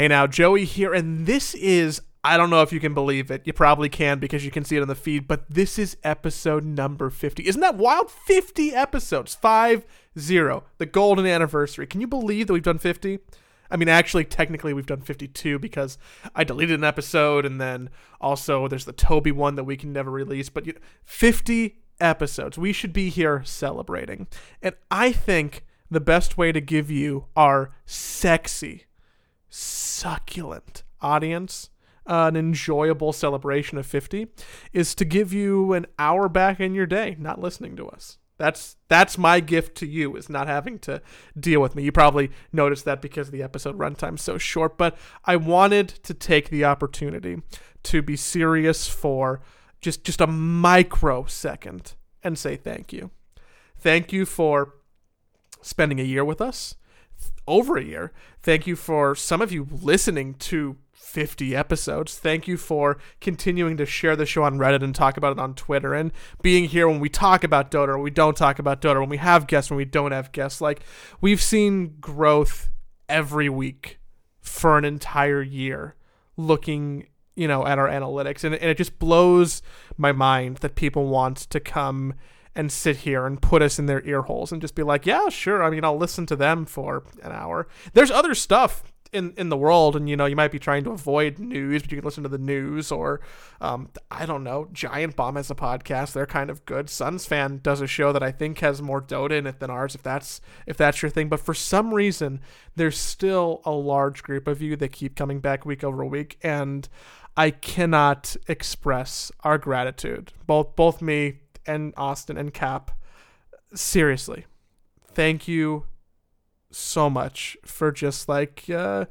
Hey now, Joey here, and this is I don't know if you can believe it. You probably can because you can see it on the feed, but this is episode number 50. Isn't that wild? 50 episodes. 5 0. The golden anniversary. Can you believe that we've done 50? I mean, actually, technically, we've done 52 because I deleted an episode, and then also there's the Toby one that we can never release. But you know, 50 episodes. We should be here celebrating. And I think the best way to give you our sexy, succulent audience uh, an enjoyable celebration of 50 is to give you an hour back in your day not listening to us. That's that's my gift to you is not having to deal with me. You probably noticed that because the episode runtime's so short, but I wanted to take the opportunity to be serious for just just a microsecond and say thank you. Thank you for spending a year with us, over a year. Thank you for some of you listening to 50 episodes. Thank you for continuing to share the show on Reddit and talk about it on Twitter and being here when we talk about Dota or we don't talk about Dota, when we have guests, when we don't have guests. Like, we've seen growth every week for an entire year looking you know at our analytics and, and it just blows my mind that people want to come and sit here and put us in their ear holes and just be like yeah sure i mean i'll listen to them for an hour. There's other stuff in in the world and you know you might be trying to avoid news but you can listen to the news or um, i don't know giant bomb has a podcast. They're kind of good. SUNSfan does a show that i think has more dota in it than ours if that's if that's your thing. But for some reason there's still a large group of you that keep coming back week over week and i cannot express our gratitude. Both both me and austin and cap seriously thank you so much for just like uh,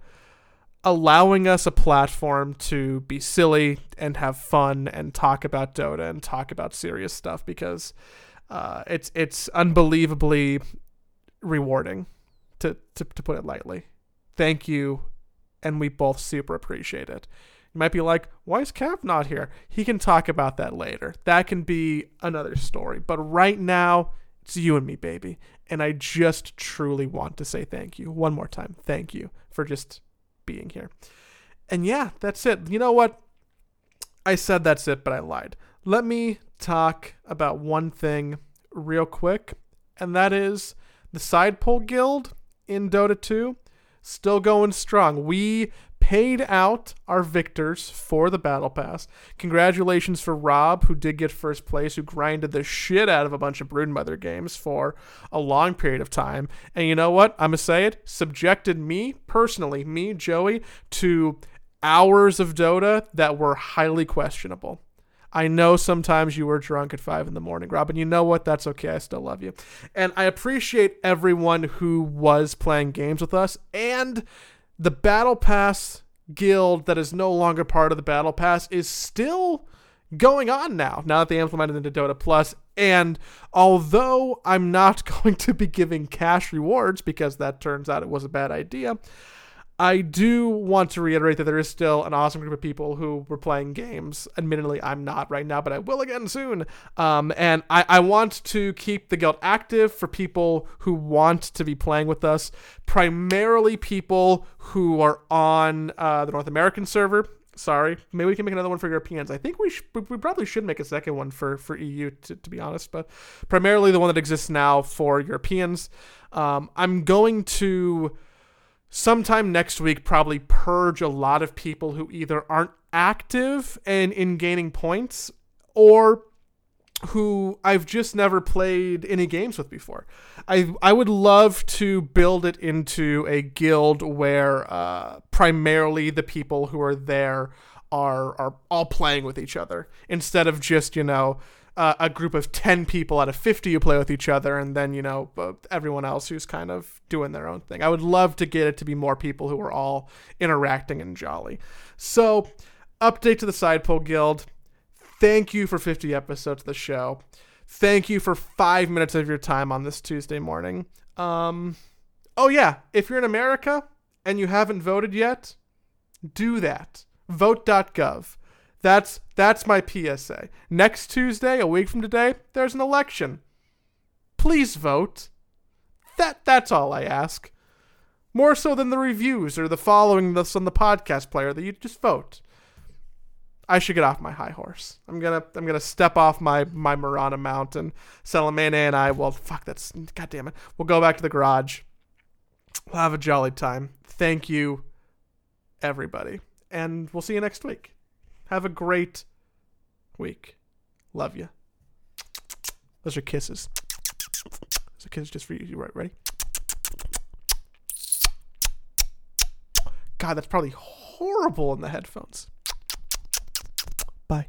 allowing us a platform to be silly and have fun and talk about Dota and talk about serious stuff because uh, it's it's unbelievably rewarding to, to to put it lightly. Thank you, and we both super appreciate it. Might be like, why is Cap not here? He can talk about that later. That can be another story. But right now, it's you and me, baby. And I just truly want to say thank you one more time. Thank you for just being here. And yeah, that's it. You know what? I said that's it, but I lied. Let me talk about one thing real quick, and that is the Side Pole Guild in Dota 2 still going strong. We paid out our victors for the battle pass. Congratulations for Rob, who did get first place, who grinded the shit out of a bunch of Broodmother games for a long period of time. And you know what? I'm going to say it. Subjected me, personally, me, Joey, to hours of Dota that were highly questionable. I know sometimes you were drunk at five in the morning, Robin. You know what? That's okay. I still love you. And I appreciate everyone who was playing games with us and the Battle Pass guild that is no longer part of the Battle Pass is still going on now, now that they implemented into Dota Plus. And although I'm not going to be giving cash rewards because that turns out it was a bad idea, I do want to reiterate that there is still an awesome group of people who were playing games. Admittedly, I'm not right now, but I will again soon. Um, and I, I want to keep the guild active for people who want to be playing with us, primarily people who are on uh, the North American server. Sorry, maybe we can make another one for Europeans. I think we sh- we probably should make a second one for for EU to, to be honest, but primarily the one that exists now for Europeans. Um, I'm going to sometime next week probably purge a lot of people who either aren't active and in gaining points or who I've just never played any games with before. I I would love to build it into a guild where uh, primarily the people who are there are are all playing with each other instead of just you know uh, a group of 10 people out of 50 who play with each other and then you know everyone else who's kind of doing their own thing. I would love to get it to be more people who are all interacting and jolly. So update to the side pole guild. Thank you for 50 episodes of the show. Thank you for five minutes of your time on this tuesday morning. Um oh yeah if you're in america and you haven't voted yet do that. Vote.gov that's that's my PSA. Next Tuesday, a week from today, there's an election. Please vote. That that's all I ask. More so than the reviews or the following this on the podcast player that you just vote. I should get off my high horse. I'm gonna I'm gonna step off my my Mirana mount and Salamena and I well fuck that's god damn it. We'll go back to the garage. We'll have a jolly time. Thank you, everybody. And we'll see you next week. Have a great week. Love you. Those are kisses. Those are kisses just for you. You right? Ready? God, that's probably horrible in the headphones. Bye.